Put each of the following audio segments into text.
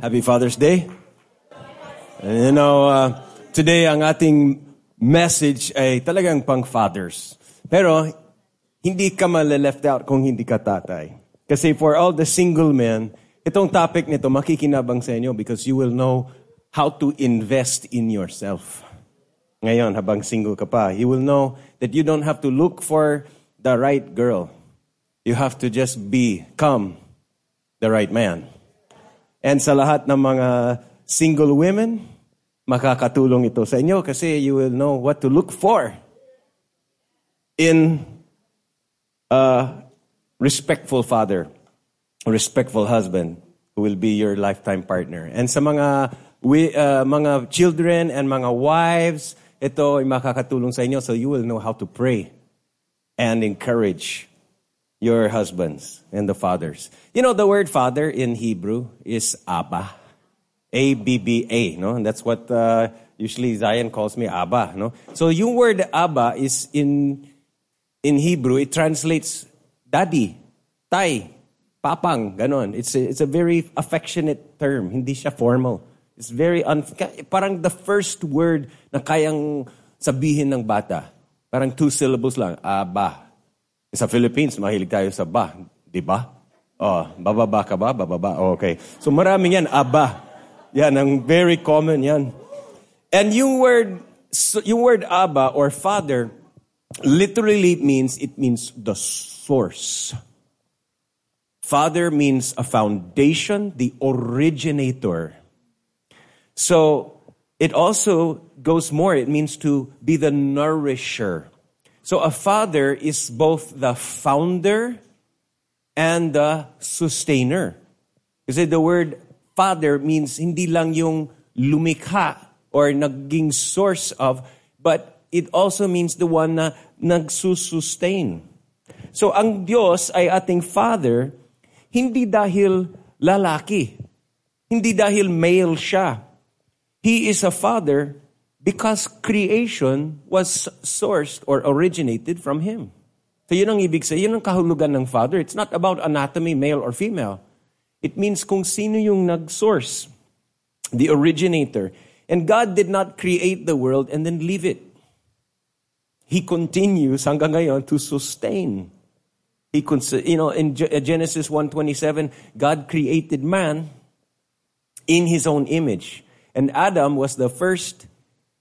Happy Father's Day. And you know, uh, today ang ating message ay talagang pang fathers. Pero hindi ka male-left out kung hindi ka tatay. Kasi for all the single men, itong topic nito makikinabang sa inyo because you will know how to invest in yourself. Ngayon, habang single ka pa, you will know that you don't have to look for the right girl. You have to just be, become the right man. And sa lahat ng mga single women, makakatulong ito sa inyo kasi you will know what to look for in a respectful father, a respectful husband who will be your lifetime partner. And sa mga we, uh, mga children and mga wives, ito ay makakatulong sa inyo so you will know how to pray and encourage your husbands and the fathers. You know, the word father in Hebrew is Abba. A-B-B-A, no? And that's what uh, usually Zion calls me Abba, no? So yung word Abba is in, in Hebrew, it translates daddy, tay, papang, ganon. It's a, it's a very affectionate term. Hindi siya formal. It's very, un- parang the first word na kayang sabihin ng bata. Parang two syllables lang, Abba. Sa Philippines, mahilig tayo sa ba, di ba? Oh, bababa ka ba? Bababa. Oh, okay. So marami yan, aba. Yan, ang very common yan. And yung word, yung word aba or father, literally means, it means the source. Father means a foundation, the originator. So, it also goes more, it means to be the nourisher. So a father is both the founder and the sustainer. Kasi the word father means hindi lang yung lumikha or naging source of, but it also means the one na nagsusustain. So ang Diyos ay ating father, hindi dahil lalaki. Hindi dahil male siya. He is a father because creation was sourced or originated from Him. So yun ang ibig sabihin, yun ang kahulugan ng Father. It's not about anatomy, male or female. It means kung sino yung nag-source, the originator. And God did not create the world and then leave it. He continues hanggang ngayon to sustain. He, you know, in Genesis 1.27, God created man in his own image. And Adam was the first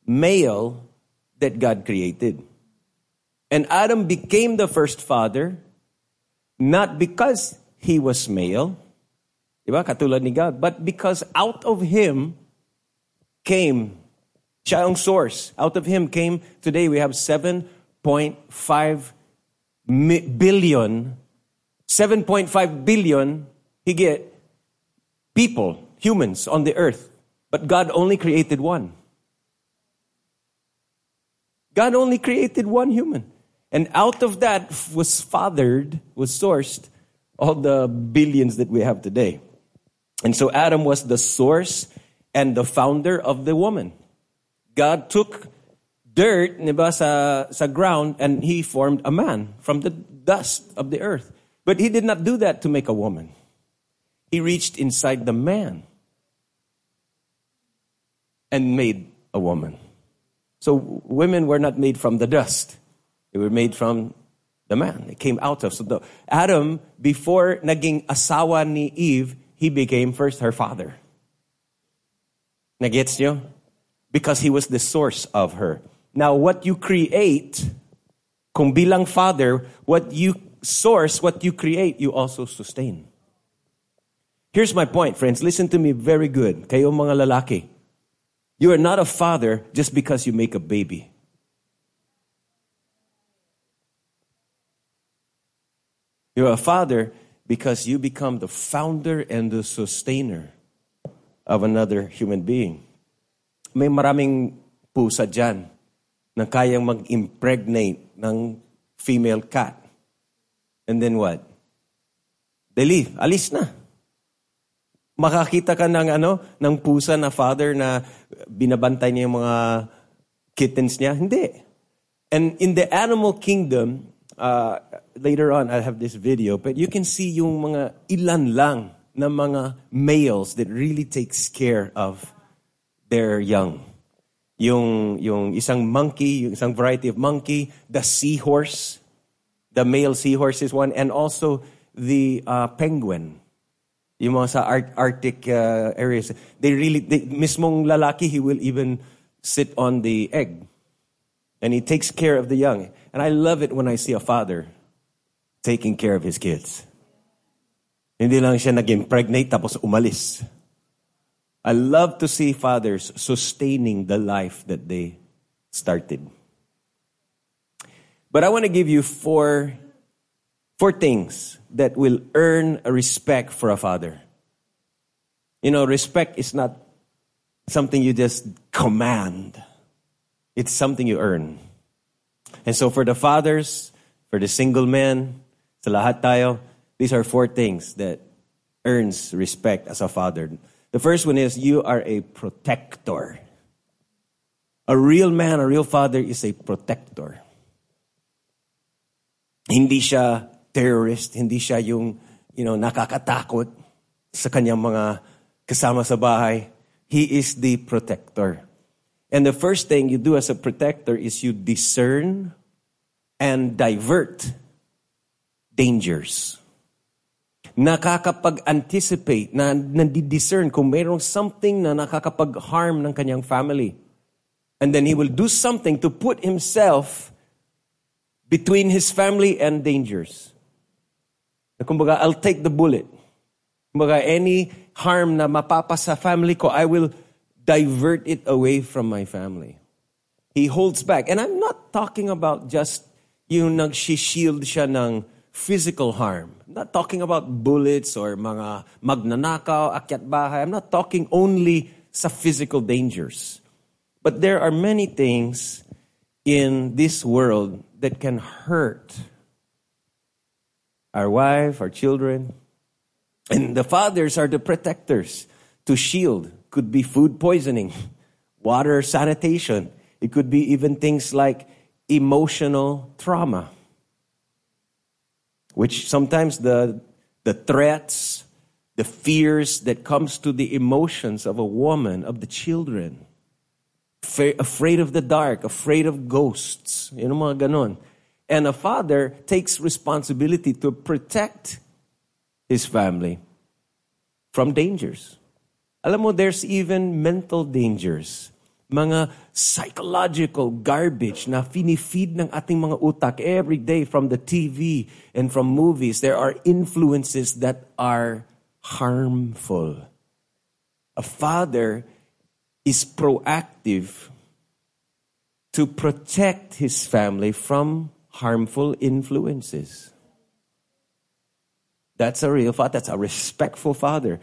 male that God created. And Adam became the first father not because he was male, diba? Katulad ni God, but because out of him came siya source. Out of him came today we have 7.5 billion 7.5 billion higit people, humans on the earth. But God only created one. God only created one human. And out of that was fathered, was sourced all the billions that we have today. And so Adam was the source and the founder of the woman. God took dirt niba, sa, sa ground and he formed a man from the dust of the earth. But he did not do that to make a woman. He reached inside the man and made a woman. So women were not made from the dust. They were made from the man. They came out of. So the, Adam, before naging asawa ni Eve, he became first her father. Nagets nyo? Because he was the source of her. Now, what you create, kung bilang father, what you source, what you create, you also sustain. Here's my point, friends. Listen to me very good. Kayo mga lalaki. You are not a father just because you make a baby. You're a father because you become the founder and the sustainer of another human being. May maraming pusa dyan na kayang mag-impregnate ng female cat. And then what? They leave. Alis na. Makakita ka ng ano, ng pusa na father na binabantay niya yung mga kittens niya? Hindi. And in the animal kingdom, uh, later on I'll have this video, but you can see yung mga ilan lang ng mga males that really takes care of their young. Yung, yung isang monkey, yung isang variety of monkey, the seahorse, the male seahorse is one, and also the uh, penguin. Yung mga sa Arctic uh, areas, they really, they, mismong lalaki, he will even sit on the egg. And he takes care of the young. And I love it when I see a father taking care of his kids. Hindi lang siya nag-impregnate tapos umalis. I love to see fathers sustaining the life that they started. But I want to give you four, four things that will earn a respect for a father. You know, respect is not something you just command. It's something you earn. And so for the fathers, for the single men, sa lahat tayo, these are four things that earns respect as a father. The first one is you are a protector. A real man, a real father is a protector. Hindi siya terrorist, hindi siya yung, you know, nakakatakot sa kanyang mga kasama sa bahay. He is the protector. And the first thing you do as a protector is you discern and divert dangers. Nakakapag-anticipate, na nandidiscern kung mayroong something na nakakapag-harm ng kanyang family. And then he will do something to put himself between his family and dangers. Na kumbaga, I'll take the bullet. Kumbaga, any harm na mapapa sa family ko, I will divert it away from my family. He holds back. And I'm not talking about just yung nagsishield siya ng physical harm. I'm not talking about bullets or mga magnanakaw, akyat bahay. I'm not talking only sa physical dangers. But there are many things in this world that can hurt our wife, our children. And the fathers are the protectors to shield. Could be food poisoning, water sanitation. It could be even things like emotional trauma, which sometimes the, the threats, the fears that comes to the emotions of a woman, of the children, afraid of the dark, afraid of ghosts, you know, mga ganon. And a father takes responsibility to protect his family from dangers. Alam mo, there's even mental dangers. Mga psychological garbage na finifeed ng ating mga utak every day from the TV and from movies. There are influences that are harmful. A father is proactive to protect his family from harmful influences. That's a real father. That's a respectful father.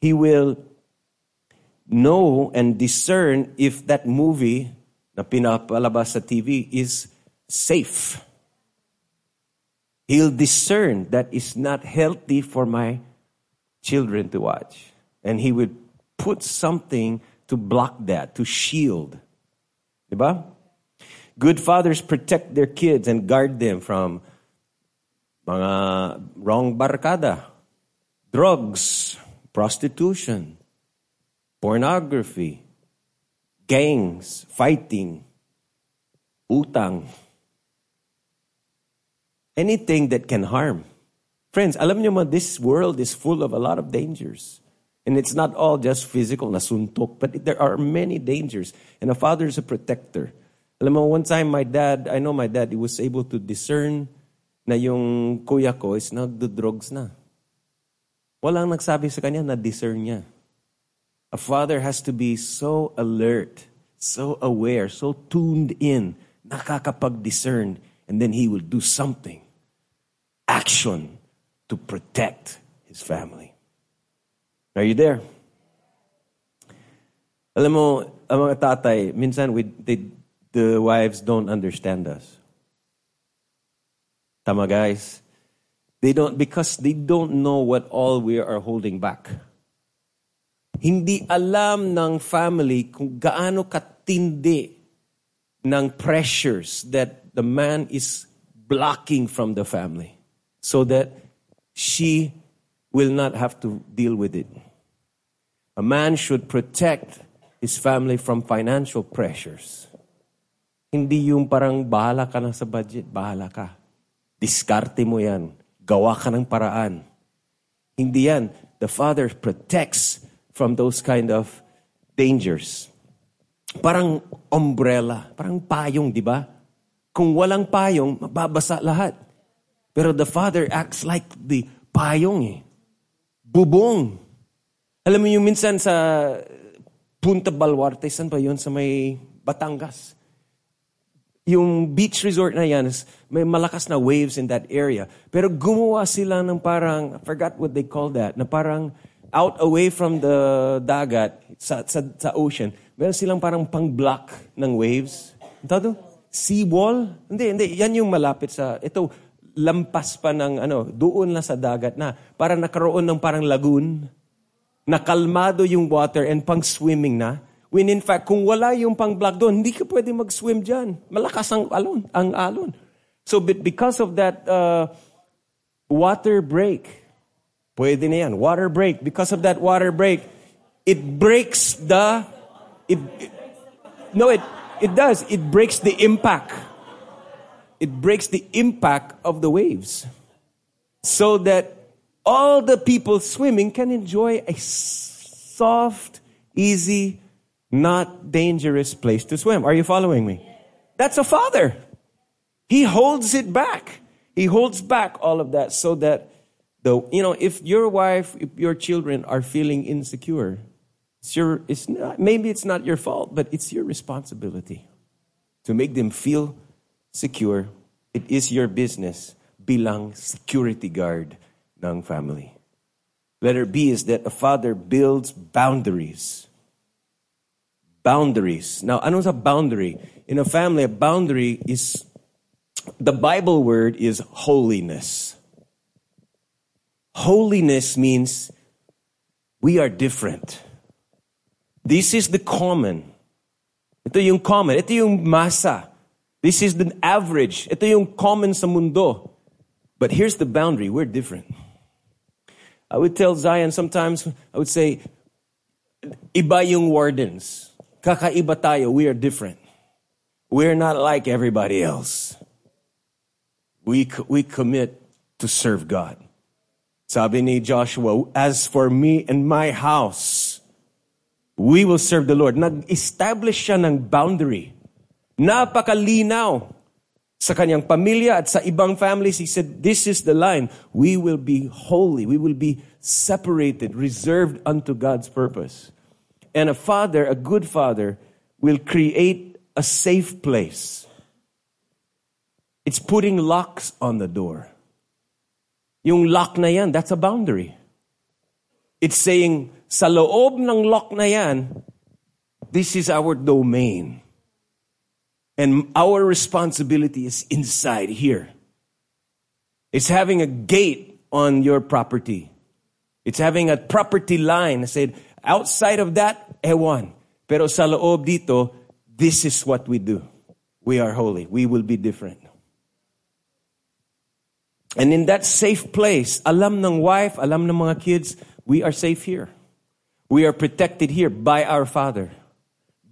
He will know and discern if that movie na pinapalabas sa TV is safe. He'll discern that is not healthy for my children to watch. And he would put something to block that, to shield. Diba? Good fathers protect their kids and guard them from mga wrong barkada, drugs, prostitution, pornography, gangs, fighting, utang, anything that can harm. Friends, alam niyo mo, this world is full of a lot of dangers. And it's not all just physical, nasuntok, but there are many dangers. And a father is a protector. Alam mo, one time my dad, I know my dad, he was able to discern na yung kuya ko is nagdo-drugs na. Walang nagsabi sa kanya na discern niya. A father has to be so alert, so aware, so tuned in, nakakapag-discern, and then he will do something, action, to protect his family. Are you there? Alam mo, ang mga tatay, minsan we, they, the wives don't understand us. Tama guys? They don't, because they don't know what all we are holding back. Hindi alam ng family kung gaano katindi ng pressures that the man is blocking from the family. So that she will not have to deal with it. A man should protect his family from financial pressures. Hindi yung parang bahala ka na sa budget, bahala ka. Diskarte mo yan. Gawa ka ng paraan. Hindi yan. The Father protects from those kind of dangers. Parang umbrella, parang payong, di ba? Kung walang payong, mababasa lahat. Pero the Father acts like the payong eh. Bubong. Alam mo yung minsan sa Punta Balwarte, saan ba yun? Sa may Batangas. Yung beach resort na yan, may malakas na waves in that area. Pero gumawa sila ng parang, I forgot what they call that, na parang out away from the dagat, sa, sa, sa ocean, meron silang parang pang-block ng waves. Ito Sea wall? Hindi, hindi. Yan yung malapit sa, ito, lampas pa ng ano, doon na sa dagat na. Para nakaroon ng parang lagoon. Nakalmado yung water and pang-swimming na. When in fact, kung wala yung pang-block doon, hindi ka pwede mag-swim dyan. Malakas ang alon. Ang alon. So but because of that uh, water break, pwede na yan, water break. Because of that water break, it breaks the, it, it, no, it, it does. It breaks the impact. It breaks the impact of the waves. So that all the people swimming can enjoy a soft, easy, not dangerous place to swim. Are you following me? That's a father. He holds it back. He holds back all of that so that the you know if your wife, if your children are feeling insecure, it's your it's not maybe it's not your fault, but it's your responsibility to make them feel secure. It is your business bilang security guard ng family. Letter B is that a father builds boundaries boundaries. Now, anong sa boundary? In a family, a boundary is, the Bible word is holiness. Holiness means we are different. This is the common. Ito yung common. Ito yung masa. This is the average. Ito yung common sa mundo. But here's the boundary. We're different. I would tell Zion sometimes, I would say, iba yung wardens. Kakaiba tayo. We are different. We're not like everybody else. We, we commit to serve God. Sabi ni Joshua, as for me and my house, we will serve the Lord. Nag-establish siya ng boundary. Napakalinaw sa kanyang pamilya at sa ibang families. He said, this is the line. We will be holy. We will be separated, reserved unto God's purpose. And a father, a good father, will create a safe place. It's putting locks on the door. Yung lock na yan, that's a boundary. It's saying, sa loob ng lock na yan, this is our domain. And our responsibility is inside here. It's having a gate on your property. It's having a property line. I said, outside of that, ewan. Pero sa loob dito, this is what we do. We are holy. We will be different. And in that safe place, alam ng wife, alam ng mga kids, we are safe here. We are protected here by our Father,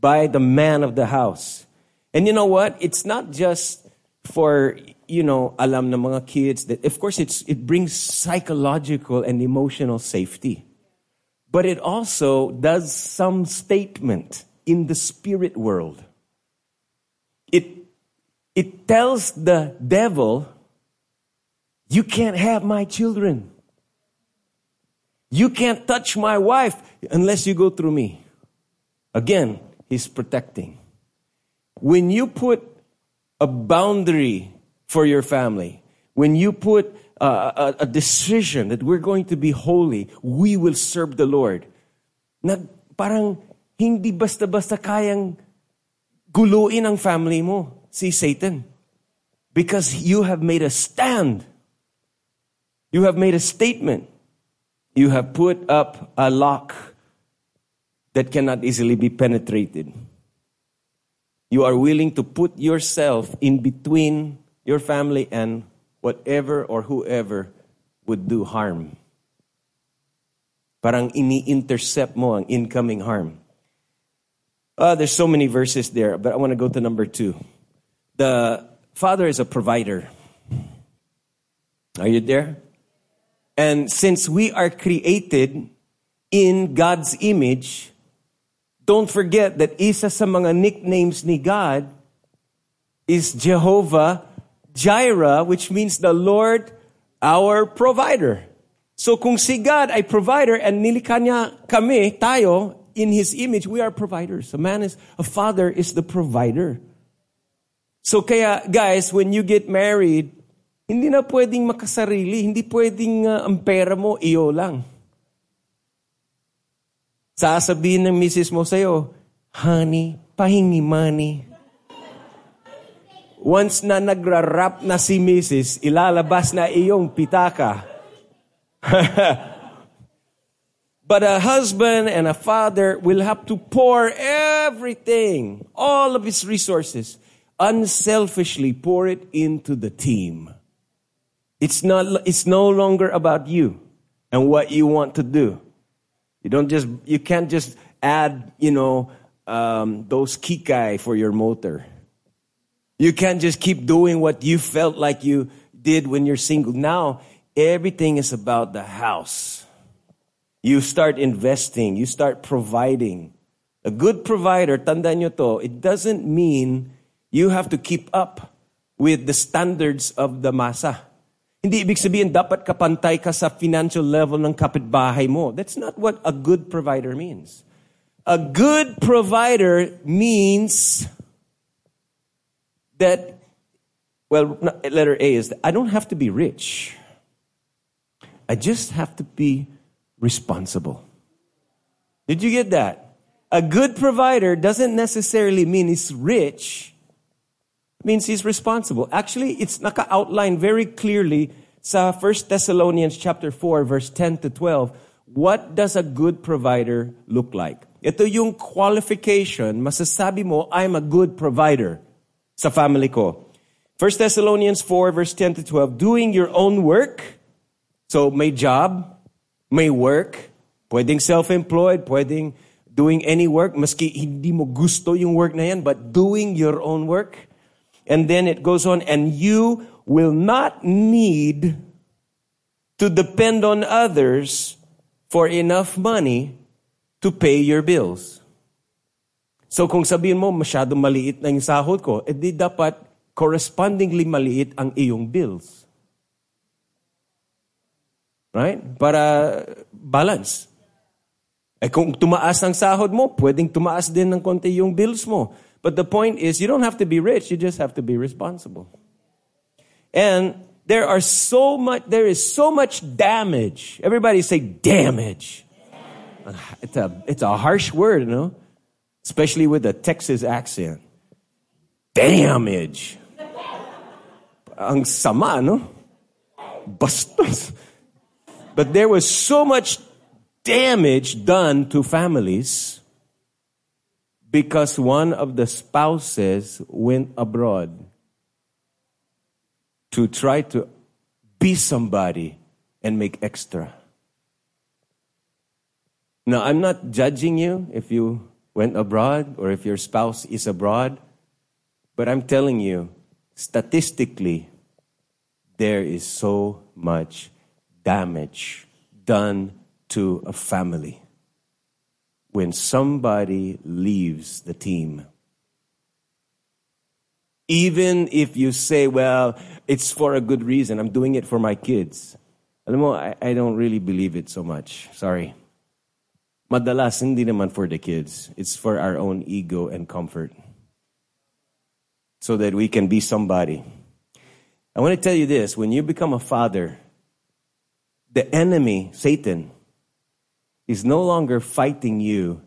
by the man of the house. And you know what? It's not just for, you know, alam ng mga kids that, of course, it's, it brings psychological and emotional safety but it also does some statement in the spirit world. It, it tells the devil, you can't have my children. You can't touch my wife unless you go through me. Again, he's protecting. When you put a boundary for your family, when you put a, a decision that we're going to be holy, we will serve the Lord. Na parang hindi basta-basta kayang guluin ang family mo, si Satan. Because you have made a stand. You have made a statement. You have put up a lock that cannot easily be penetrated. You are willing to put yourself in between your family and whatever or whoever would do harm. Parang ini-intercept mo ang incoming harm. Uh, there's so many verses there, but I want to go to number two. The Father is a provider. Are you there? And since we are created in God's image, don't forget that isa sa mga nicknames ni God is Jehovah Jireh, which means the Lord our provider. So kung si God ay provider and nilikha niya kami, tayo, in His image, we are providers. A man is, a father is the provider. So kaya, guys, when you get married, hindi na pwedeng makasarili. Hindi pwedeng uh, ang pera mo, iyo lang. Sasabihin ng misis mo sa'yo, Honey, pahingi money. Once na nagra-rap na si misis, ilalabas na iyong pitaka. But a husband and a father will have to pour everything, all of his resources, unselfishly pour it into the team. It's not, it's no longer about you and what you want to do. You don't just, you can't just add, you know, um, those kikai for your motor. You can't just keep doing what you felt like you did when you're single. Now, everything is about the house you start investing, you start providing. A good provider, tanda nyo to, it doesn't mean you have to keep up with the standards of the masa. Hindi ibig sabihin dapat kapantay ka sa financial level ng kapitbahay mo. That's not what a good provider means. A good provider means that, well, letter A is that I don't have to be rich. I just have to be responsible. Did you get that? A good provider doesn't necessarily mean he's rich. It means he's responsible. Actually, it's naka-outline very clearly sa 1 Thessalonians chapter 4 verse 10 to 12. What does a good provider look like? Ito yung qualification, masasabi mo, I'm a good provider sa family ko. 1 Thessalonians 4 verse 10 to 12, doing your own work. So may job, may work, pwedeng self-employed, pwedeng doing any work, maski hindi mo gusto yung work na yan, but doing your own work. And then it goes on, and you will not need to depend on others for enough money to pay your bills. So kung sabihin mo, masyado maliit na yung sahod ko, edi dapat correspondingly maliit ang iyong bills. Right? Para balance. Eh kung tumaas ang sahod mo, pwedeng tumaas din ng konti yung bills mo. But the point is, you don't have to be rich, you just have to be responsible. And there are so much, there is so much damage. Everybody say damage. It's a, it's a harsh word, you know? Especially with a Texas accent. Damage. Ang sama, no? Bastos. But there was so much damage done to families because one of the spouses went abroad to try to be somebody and make extra. Now, I'm not judging you if you went abroad or if your spouse is abroad, but I'm telling you, statistically, there is so much damage done to a family when somebody leaves the team. Even if you say, well, it's for a good reason, I'm doing it for my kids. I don't really believe it so much. Sorry. Madalas, hindi naman for the kids. It's for our own ego and comfort. So that we can be somebody. I want to tell you this when you become a father, the enemy, Satan, is no longer fighting you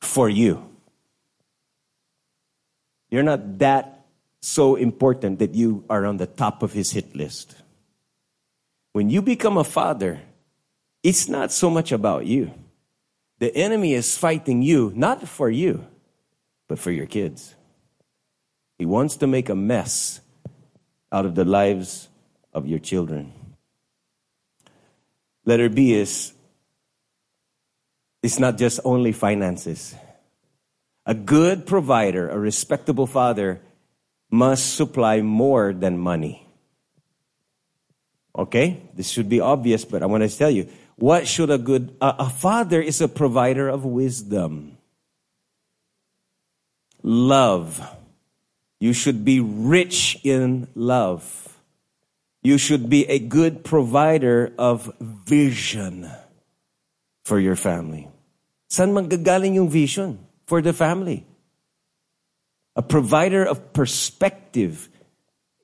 for you. You're not that so important that you are on the top of his hit list. When you become a father, it's not so much about you. The enemy is fighting you, not for you, but for your kids. He wants to make a mess out of the lives of your children. Letter B is it's not just only finances. A good provider, a respectable father, must supply more than money. Okay? This should be obvious, but I want to tell you what should a good a, father is a provider of wisdom. Love. You should be rich in love. You should be a good provider of vision for your family. San manggagaling yung vision for the family? A provider of perspective.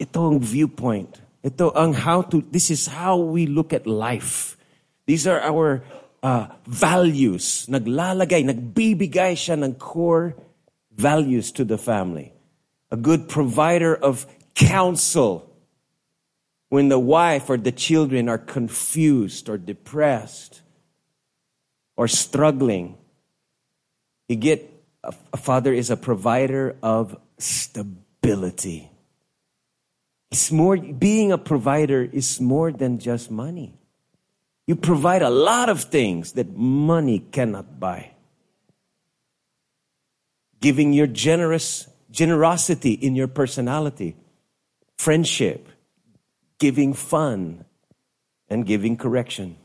Ito ang viewpoint. Ito ang how to, this is how we look at life. These are our uh, values. Naglalagay, nagbibigay siya ng core values to the family. A good provider of counsel when the wife or the children are confused or depressed or struggling, you get a, a father is a provider of stability. It's more being a provider is more than just money. You provide a lot of things that money cannot buy. Giving your generous generosity in your personality, friendship, giving fun, and giving correction.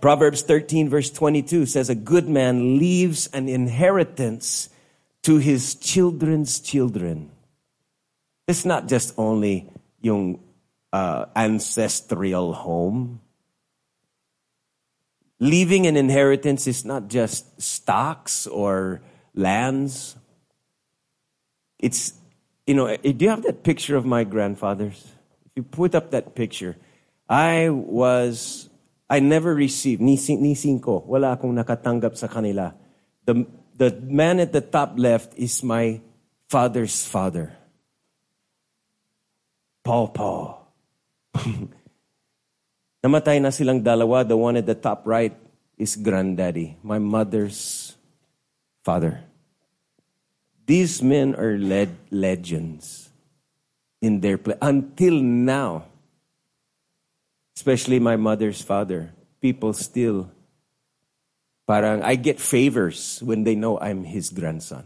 Proverbs 13, verse 22 says, A good man leaves an inheritance to his children's children. It's not just only yung uh, ancestral home. Leaving an inheritance is not just stocks or lands. It's, you know, eh, do you have that picture of my grandfathers? If you put up that picture, I was, I never received, ni, ni cinco, wala akong nakatanggap sa kanila. The, the man at the top left is my father's father. Paul Paul. Namatay na silang dalawa. The one at the top right is granddaddy, my mother's father. These men are led legends in their place. Until now, especially my mother's father, people still, parang, I get favors when they know I'm his grandson.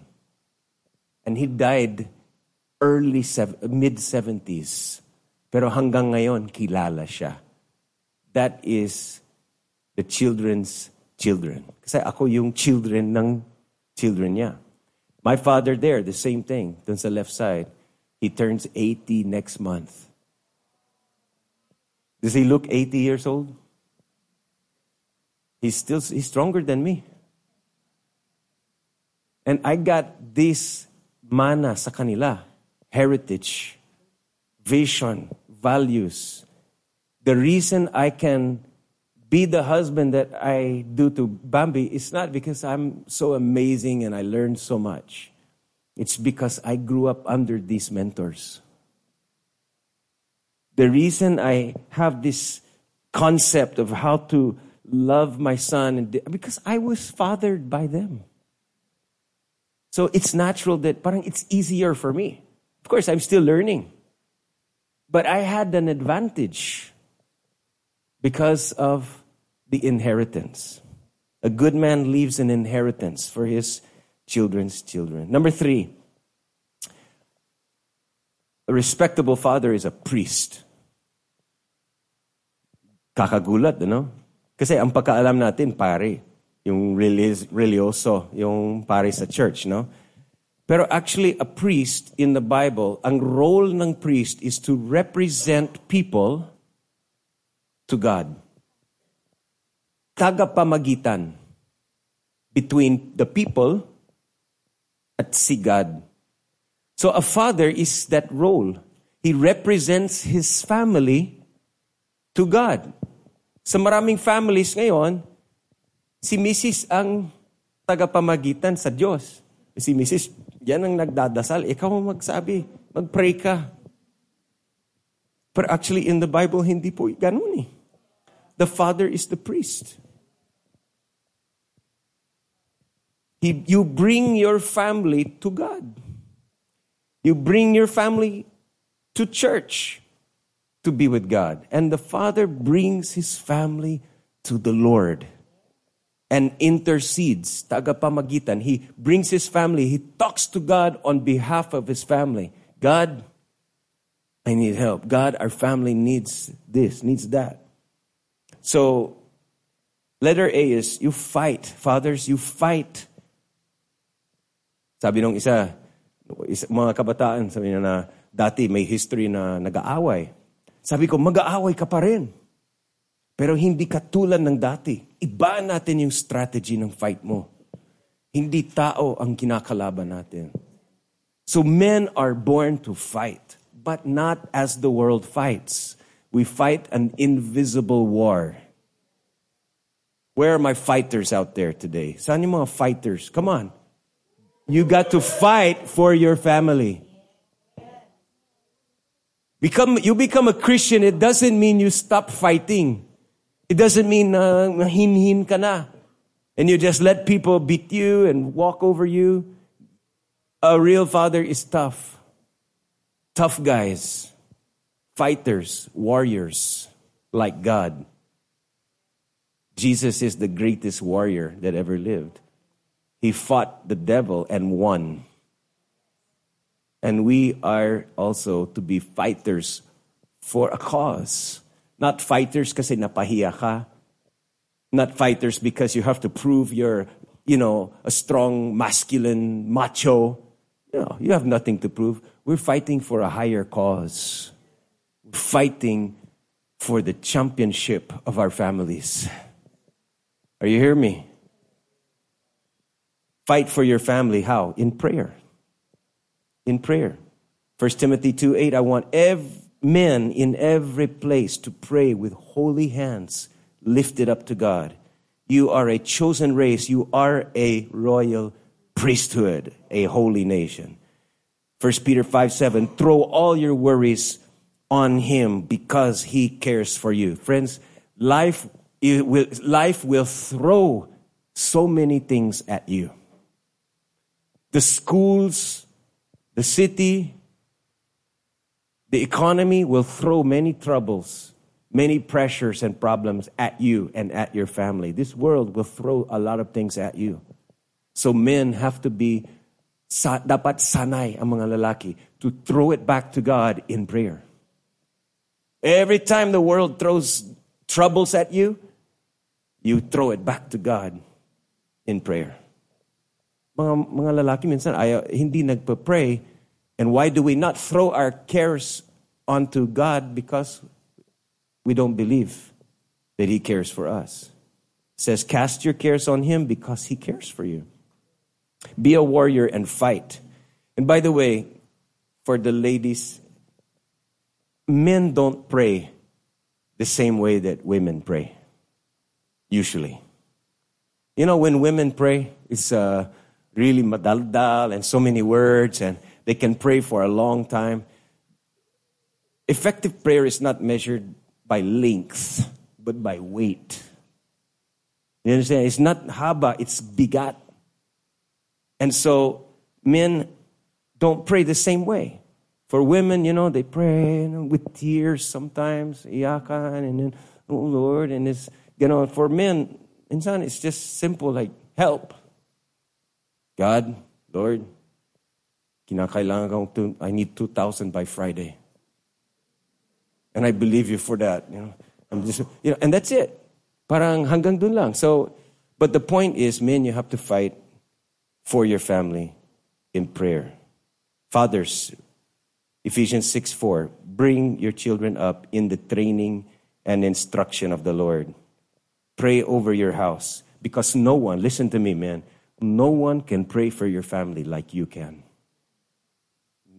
And he died early, mid 70s. Pero hanggang ngayon, kilala siya. That is the children's children. Kasi ako yung children ng children niya. My father there, the same thing, dun sa left side. He turns 80 next month. Does he look 80 years old? He's still he's stronger than me. And I got this mana sa kanila, heritage, vision, values. The reason I can be the husband that I do to Bambi is not because I'm so amazing and I learned so much. It's because I grew up under these mentors. The reason I have this concept of how to love my son and because I was fathered by them. So it's natural that parang it's easier for me. Of course, I'm still learning. But I had an advantage because of the inheritance. A good man leaves an inheritance for his children's children. Number three, a respectable father is a priest. Kakagulat, ano? Kasi ang pagkaalam natin, pare, yung religioso, yung pare sa church, no? Pero actually, a priest in the Bible, ang role ng priest is to represent people to God. Tagapamagitan between the people at si God. So a father is that role. He represents his family to God. Sa maraming families ngayon, si Mrs. ang tagapamagitan sa Diyos. Si Mrs. yan ang nagdadasal. Ikaw ang magsabi, mag-pray ka. But actually in the Bible, hindi po ganun eh. The father is the priest. He, you bring your family to God. You bring your family to church to be with God. And the Father brings his family to the Lord. and intercedes, tagapamagitan. He brings his family. He talks to God on behalf of his family. God, I need help. God, our family needs this, needs that. So, letter A is you fight. Fathers, you fight. Sabi nung isa, isa mga kabataan, sabi niya na dati may history na nag-aaway. Sabi ko, mag-aaway ka pa rin. Pero hindi katulad ng dati. Iba natin yung strategy ng fight mo. Hindi tao ang kinakalaban natin. So men are born to fight, but not as the world fights. We fight an invisible war. Where are my fighters out there today? Saan yung mga fighters? Come on. You got to fight for your family. Become, you become a Christian, it doesn't mean you stop fighting. It doesn't mean uh, hin-hin ka na. And you just let people beat you and walk over you. A real father is tough. Tough guys. Fighters, warriors, like God. Jesus is the greatest warrior that ever lived. He fought the devil and won. And we are also to be fighters for a cause. Not fighters kasi napahiya ka. Not fighters because you have to prove you're, you know, a strong, masculine, macho. Know, you have nothing to prove. We're fighting for a higher cause. Fighting for the championship of our families. Are you hearing me? Fight for your family. How? In prayer in prayer. 1 Timothy 2 8, I want ev- men in every place to pray with holy hands lifted up to God. You are a chosen race, you are a royal priesthood, a holy nation. 1 Peter 5 7, throw all your worries on him because he cares for you. Friends, life will, life will throw so many things at you. The schools, the city, the economy will throw many troubles, many pressures and problems at you and at your family. This world will throw a lot of things at you. So men have to be dapat sanay ang mga lalaki to throw it back to God in prayer. Every time the world throws troubles at you, you throw it back to God in prayer. mga, mga lalaki minsan ayaw, hindi nagpa-pray. And why do we not throw our cares onto God? Because we don't believe that He cares for us. It says, cast your cares on Him because He cares for you. Be a warrior and fight. And by the way, for the ladies, men don't pray the same way that women pray, usually. You know, when women pray, it's uh, really madaldal and so many words and they can pray for a long time. Effective prayer is not measured by length, but by weight. You understand? It's not haba, it's bigat. And so men don't pray the same way. For women, you know, they pray you know, with tears sometimes, iyakan, and then, oh Lord, and it's, you know, for men, insan, it's just simple like, help. God, Lord, kinakailangan kong, I need 2,000 by Friday. And I believe you for that. You know, I'm just, you know, and that's it. Parang hanggang dun lang. So, but the point is, men, you have to fight for your family in prayer. Fathers, Ephesians 6 4, bring your children up in the training and instruction of the Lord. Pray over your house because no one, listen to me, man, no one can pray for your family like you can.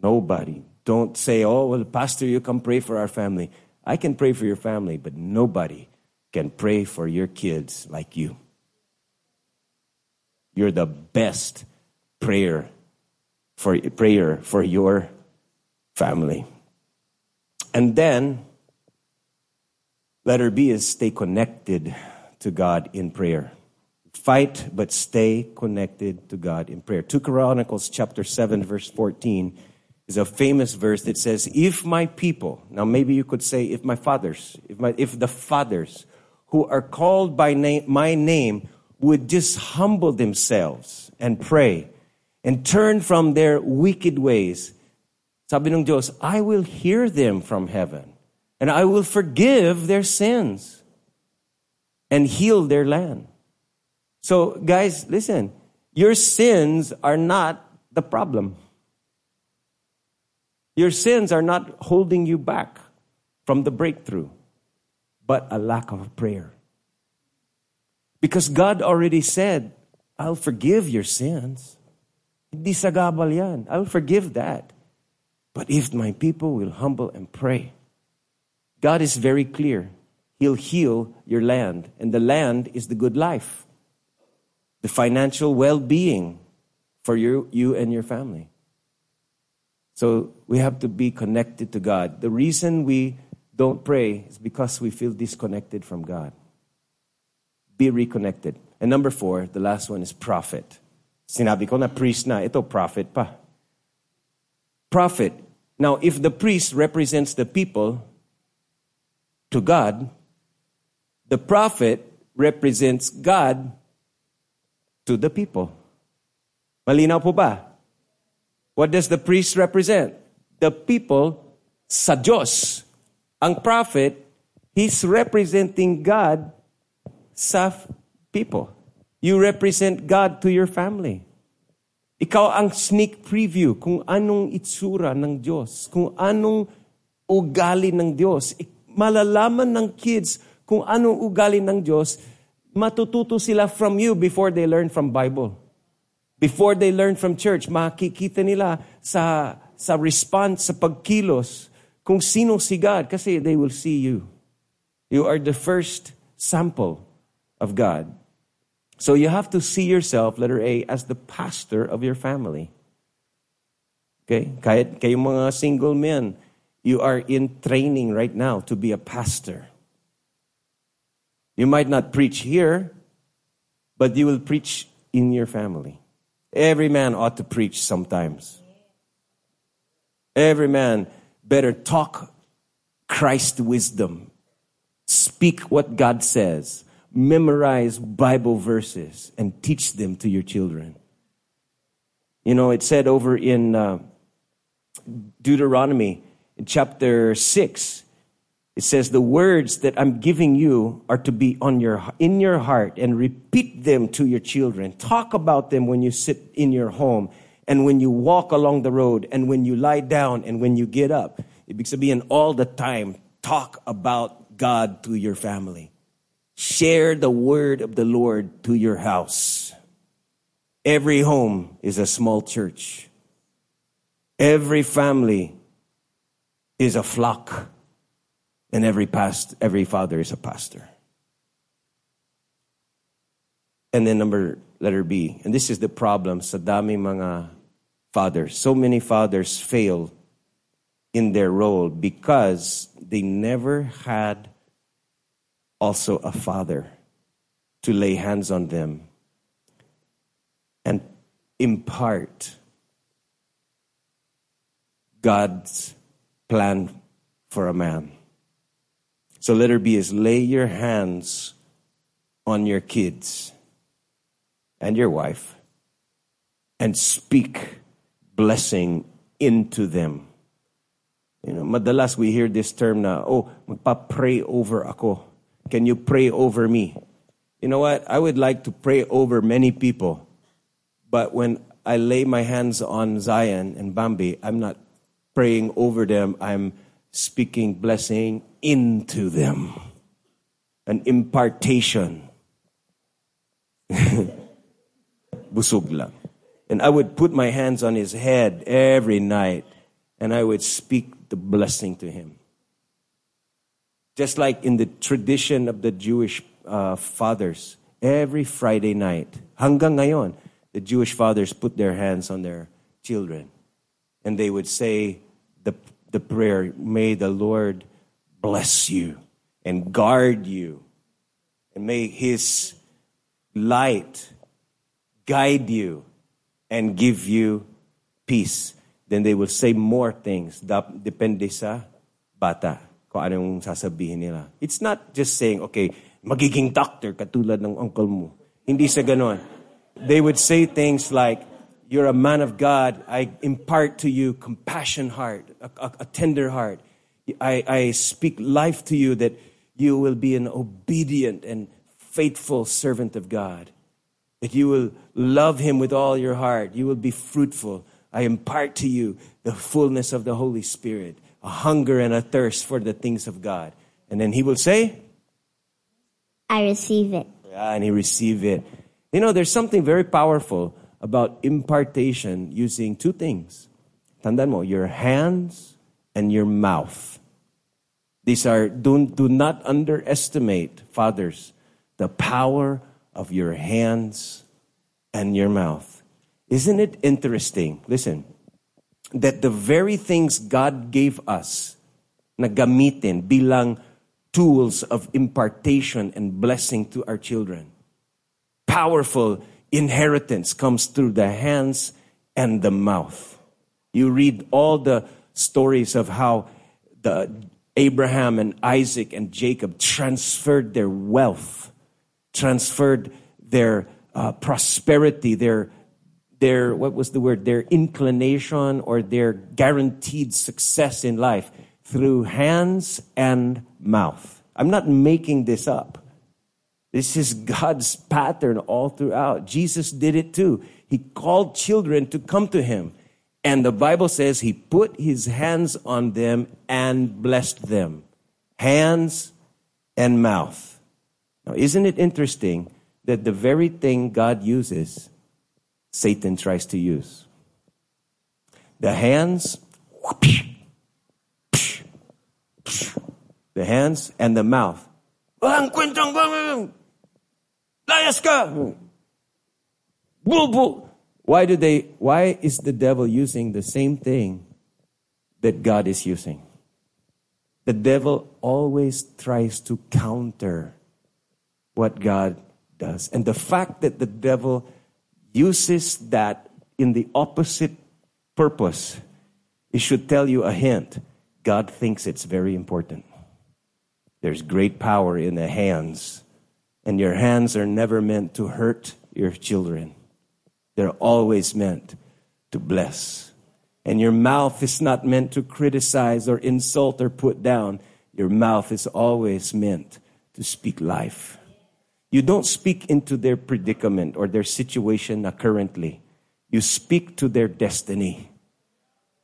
Nobody. Don't say, oh, well, Pastor, you come pray for our family. I can pray for your family, but nobody can pray for your kids like you. You're the best prayer for prayer for your family. And then letter B is stay connected to God in prayer. Fight, but stay connected to God in prayer. 2 Chronicles chapter 7, verse 14 is a famous verse that says, If my people, now maybe you could say, if my fathers, if, my, if the fathers who are called by name, my name would just humble themselves and pray and turn from their wicked ways, sabi ng Diyos, I will hear them from heaven and I will forgive their sins and heal their land. So, guys, listen, your sins are not the problem. Your sins are not holding you back from the breakthrough, but a lack of prayer. Because God already said, I'll forgive your sins. Hindi sagabal yan. I'll forgive that. But if my people will humble and pray, God is very clear. He'll heal your land, and the land is the good life, the financial well being for you, you and your family. So we have to be connected to God. The reason we don't pray is because we feel disconnected from God. Be reconnected. And number four, the last one is prophet. Sinabi ko na priest na, ito prophet pa. Prophet. Now, if the priest represents the people to God, the prophet represents God to the people. Malinaw po ba? What does the priest represent? The people sa Diyos. Ang prophet, he's representing God sa people. You represent God to your family. Ikaw ang sneak preview kung anong itsura ng Diyos, kung anong ugali ng Diyos. Malalaman ng kids kung anong ugali ng Diyos, matututo sila from you before they learn from Bible. Before they learn from church, makikita nila sa, sa response, sa pagkilos, kung sino si God kasi they will see you. You are the first sample of God. So you have to see yourself, letter A, as the pastor of your family. Okay? Kahit kayong mga single men, you are in training right now to be a pastor. You might not preach here, but you will preach in your family. Every man ought to preach sometimes. Every man better talk Christ wisdom. Speak what God says. Memorize Bible verses and teach them to your children. You know, it said over in uh, Deuteronomy, in chapter 6, it says the words that I'm giving you are to be on your in your heart and repeat them to your children. Talk about them when you sit in your home and when you walk along the road and when you lie down and when you get up. It Ibig sabihin all the time talk about God to your family. Share the word of the Lord to your house. Every home is a small church. Every family is a flock and every past every father is a pastor. And then number letter B. And this is the problem sa dami mga fathers. So many fathers fail in their role because they never had also a father to lay hands on them and impart God's plan for a man. So let letter B is lay your hands on your kids and your wife and speak blessing into them. You know, madalas we hear this term na, oh, magpa-pray over ako. Can you pray over me? You know what? I would like to pray over many people. But when I lay my hands on Zion and Bambi, I'm not praying over them. I'm speaking blessing into them. An impartation. Busog lang. And I would put my hands on his head every night and I would speak the blessing to him. Just like in the tradition of the Jewish uh, fathers, every Friday night, hanggang ngayon, the Jewish fathers put their hands on their children and they would say the the prayer, may the Lord bless you and guard you, and may His light guide you and give you peace. Then they will say more things. Depende sa bata kung anong sasabihin nila. It's not just saying, okay, magiging doctor katulad ng uncle mo. Hindi sa ganon. They would say things like, You're a man of God. I impart to you compassion heart, a, a, a tender heart. I, I speak life to you that you will be an obedient and faithful servant of God. That you will love Him with all your heart. You will be fruitful. I impart to you the fullness of the Holy Spirit, a hunger and a thirst for the things of God. And then He will say, I receive it. Yeah, and He receive it. You know, there's something very powerful about impartation using two things. Tandaan mo, your hands and your mouth. These are, do, do not underestimate, fathers, the power of your hands and your mouth. Isn't it interesting? Listen, that the very things God gave us na gamitin bilang tools of impartation and blessing to our children. Powerful inheritance comes through the hands and the mouth. You read all the stories of how the Abraham and Isaac and Jacob transferred their wealth, transferred their uh, prosperity, their their what was the word their inclination or their guaranteed success in life through hands and mouth. I'm not making this up. This is God's pattern all throughout. Jesus did it too. He called children to come to him. And the Bible says he put his hands on them and blessed them. Hands and mouth. Now, isn't it interesting that the very thing God uses, Satan tries to use? The hands, the hands and the mouth. Why do they why is the devil using the same thing that God is using? The devil always tries to counter what God does. And the fact that the devil uses that in the opposite purpose, it should tell you a hint. God thinks it's very important. There's great power in the hands, and your hands are never meant to hurt your children. They're always meant to bless. And your mouth is not meant to criticize or insult or put down. Your mouth is always meant to speak life. You don't speak into their predicament or their situation currently. You speak to their destiny.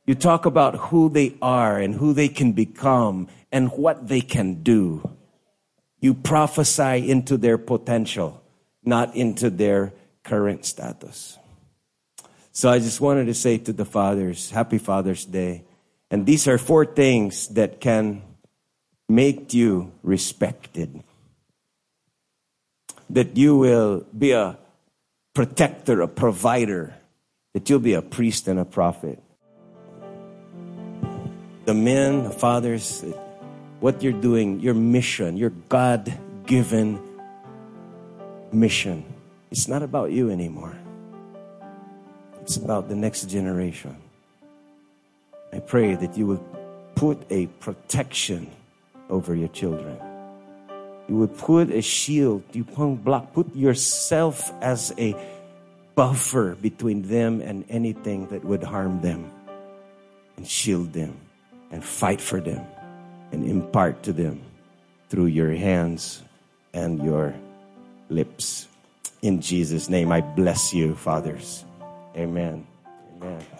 You talk about who they are and who they can become and what they can do. You prophesy into their potential, not into their current status. So I just wanted to say to the fathers, Happy Father's Day. And these are four things that can make you respected. That you will be a protector, a provider, that you'll be a priest and a prophet. The men, the fathers, what you're doing, your mission, your God given mission, it's not about you anymore. It's about the next generation. I pray that you will put a protection over your children. You would put a shield, you block, put yourself as a buffer between them and anything that would harm them, and shield them, and fight for them, and impart to them through your hands and your lips. In Jesus' name, I bless you, fathers. Amen. Amen.